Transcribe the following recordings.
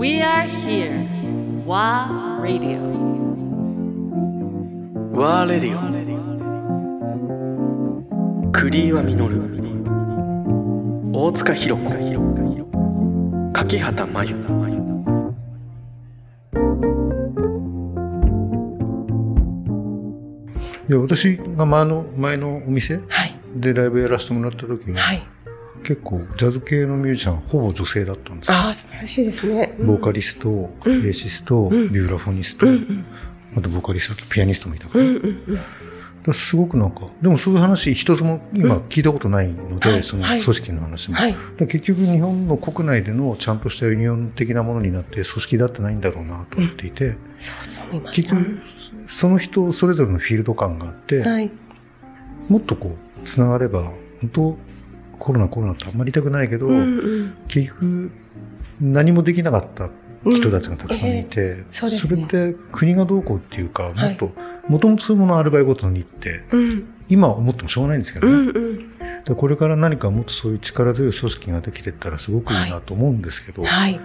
We are here. WA Radio. ワーレディオクリーワミノル大塚弘子柿畑真由いや私が前の前のお店はい。でライブやらせてもらった時は、はい。結構ジャズ系のミュージシャンほぼ女性だったんですよ。ああ、素晴らしいですね。ボーカリスト、ベーシスト、ビューラフォニスト、あとボーカリストとピアニストもいたから,、すごくなんかでもそういう話一つも今聞いたことないので、はい。そのはい。組織の話も、はい。結局日本の国内でのちゃんとしたユニオン的なものになって組織だってないんだろうなと思っていて、そうそう思います。結局その人それぞれのフィールド感があって、はい。もっとこうつながれば本当コロナコロナってあんまり言いたくないけど、うんうん。結局何もできなかった人たちがたくさんいて、ええそうですねれって国がどうこうっていうか、はいもっともともとそういうものアルバイトごとにってうん。今は思ってもしょうがないんですけどうね、んうん。でこれから何かもっとそういう力強い組織ができていったらすごくいいなと思うんですけど、はい。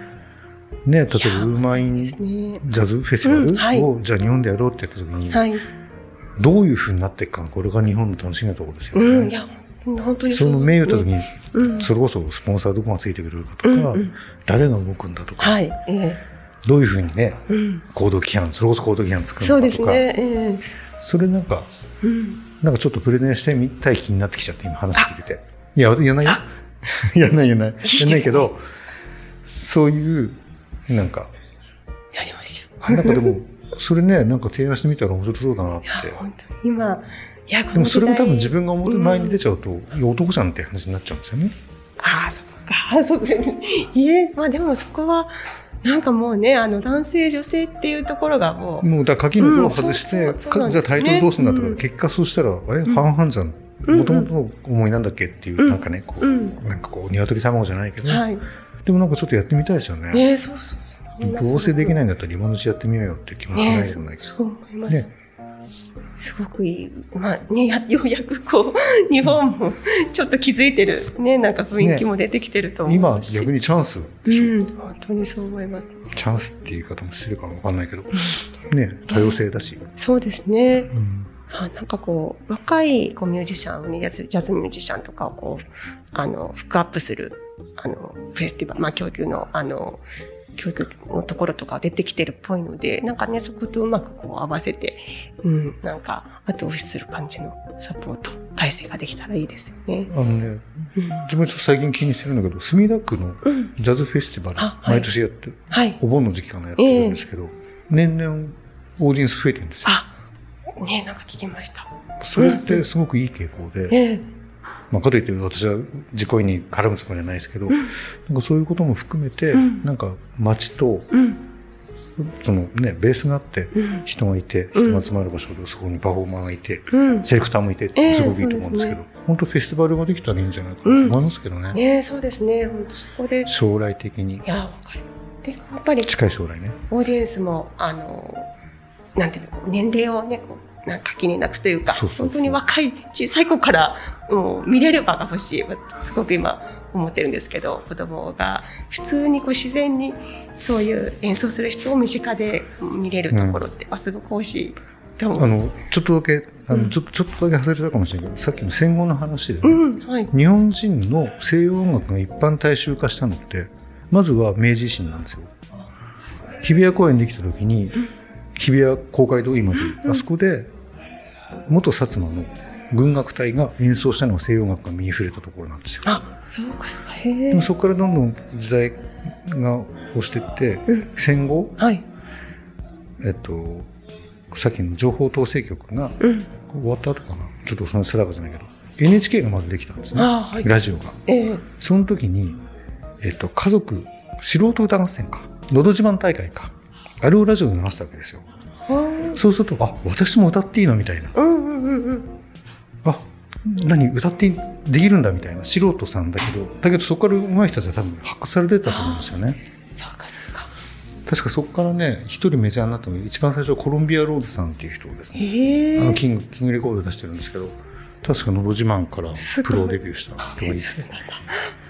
ね、例えばウーマインジャズフェスティバルうんはいをじゃあ日本でやろうってやった時に、はい。どういうふうになっていくかがこれが日本の楽しみなところですよね。うん。いや、本当にその銘打った時に。それこそスポンサーどこがついてくれるかとか、うんうん誰が動くんだとか、はい。えどういうふうにね、え。うん。行動規範、それこそ行動規範作るのかとか、ですね。ええ。それなんか、うん。なんかちょっとプレゼンしてみたい気になってきちゃって、今話聞いてて。いや、やんないよ。やんないやんない。やんないけど、そういう、なんか、やりましょう。なんかでも、それね、なんか提案してみたら面白そうだなってい。や、本当に今、いや、こでもそれも多分自分分が表前に出ちゃうと、いや男じゃんって話になっちゃうんですよね。ああ、そっか、あそこ、いえ、まあでもそこは、なんかもうね、あの、男性、女性っていうところがもう、もうだから鍵のドア外して、うんそうそうそうなんかじゃあタイトルどうするんだとか、うん結果そうしたら、あれ、半々じゃん。もともとの思いなんだっけっていう、うんなんかね、こう、うんなんかこう、鶏卵じゃないけど、はい。でもなんかちょっとやってみたいですよね。ねそうそうそう。どうせできないんだだったら今のうちやってみようよって気もしないねじゃないけそう思います。ね。すごくいい。まあね、や ようやくこう、日本もちょっと気づいてる、ね、なんか雰囲気も出てきてると思う今し。逆にチャンスでしょ。うん、本当にそう思います。チャンスっていう言い方もしてるかもわかんないけど、ね、多様性だし。そうですね。うんあなんかこう、若いこうミュージシャンに、ジャズジャズミュージシャンとかをこう、あの、フックアップする、あの、フェスティバル、まあ教育の、あの、教育のところとか出てきてるっぽいので、なんかね、そことうまくこう合わせて、うん、なんか後押しする感じのサポート、体制ができたらいいですよね。あのね、うん。自分ちょっと最近気にしてるんだけど、墨田区のうん。ジャズフェスティバル、あはい毎年やって、はい。お盆の時期かなやってるんですけど、年々オーディエンス増えてるんですよ。あ、ねなんか聞きました。それってすごくいい傾向で、ええまあ、かといって私は自己意に絡むつもりはないですけど、なんかそういうことも含めて、うんなんか街と、うん。そのね、ベースがあって、うん。人がいて、うん人が集まる場所で、そこにパフォーマーがいて、うん。セレクターもいて、ええすごくいいと思うんですけど、そう本当フェスティバルができたらいいんじゃないかなと思いますけどね。ねそうですね。本当そこで。い将来的に、や、わかります。で、やっぱり近い将来ね。オーディエンスも、あの、なんていうの、こう年齢をね、こう、なんか気になくというか、本当に若い、小さい子から、もう見れる場が欲しい。すごく今、思ってるんですけど、子供が普通にこう自然にそういう演奏する人を身近で見れるところって、あすごく欲しいと思う。あの、ちょっとだけ、あの、ちょっと、ちょっとだけ外れたかもしれないけど、さっきの戦後の話でね、うん、はい。日本人の西洋音楽が一般大衆化したのって、まずは明治維新なんですよ。日比谷公園できた時に、日比谷公会堂今であそこで、元薩摩の軍楽隊が演奏したのが西洋音楽が身に触れたところなんですよ。あ、そうか、そうか。へえでも。そこからどんどん時代が押していって、うん戦後、はい。えっと、さっきの情報統制局がうん。終わった後かな、ちょっとその定かじゃないけど、NHK がまずできたんですね。あはいラジオが。ええその時に、えっと、家族、素人歌合戦か、のど自慢大会か、あれをラジオで流したわけですよ。はそうすると、あ、私も歌っていいのみたいな。あうんうんうんうん。あ、何歌ってできるんだみたいな素人さんだけど、だけどそこから上手い人たちは多分発掘されてたと思うんですよね。そうか、そうか。確かそこからね、一人メジャーになったのが、一番最初はコロンビアローズさんっていう人ですね。あのキング、キングレコード出してるんですけど、確かのど自慢からプロデビューした人がいて、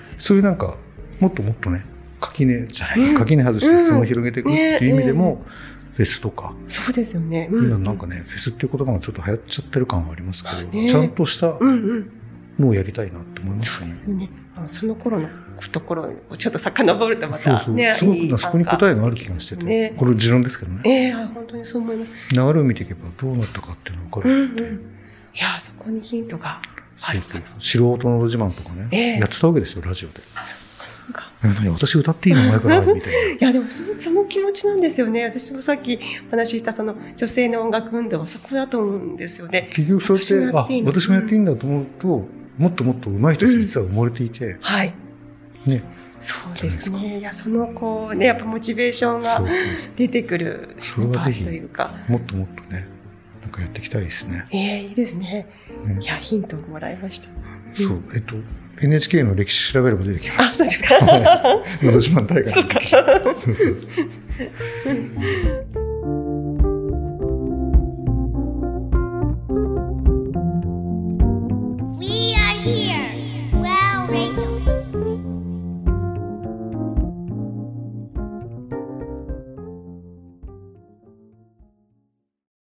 そういうなんか、もっともっとね、垣根じゃない、垣根外して裾野を広げていくっていう意味でも、フェスとか、そうですよね。うん今なんかね、フェスっていう言葉がちょっと流行っちゃってる感はありますけど、ねちゃんとしたうんうん。のをやりたいなって思いますよね。ね、あのその頃のところをちょっと遡るとまそうそう。たね、すごくそこに答えがある気がしてて、ねこれ持論ですけどね。ええあ本当にそう思います。流れを見ていけばどうなったかっていうのが分かうんるっていう。うん。いやそこにヒントがあそうそうるかな。素人のど自慢とかね、ええやってたわけですよ、ラジオで。私歌っていいの？前からみたいな。いやでもそその気持ちなんですよね。私もさっきお話ししたその女性の音楽運動はそこだと思うんですよね。結局そうやって、あ、私もやっていいいんだと思うと、もっともっと上手い人実は埋もれていて、はい。ね。そうですね。いやそのこうねやっぱモチベーションが出てくるそれはぜひというか。もっともっとね、なんかやっていきたいですね。ええいいですね。ねいやヒントをもらいました。そう、えっと、NHK の歴史調べれば出てきまあす。そうですか。のど自慢大会の歴史。そうそうそう。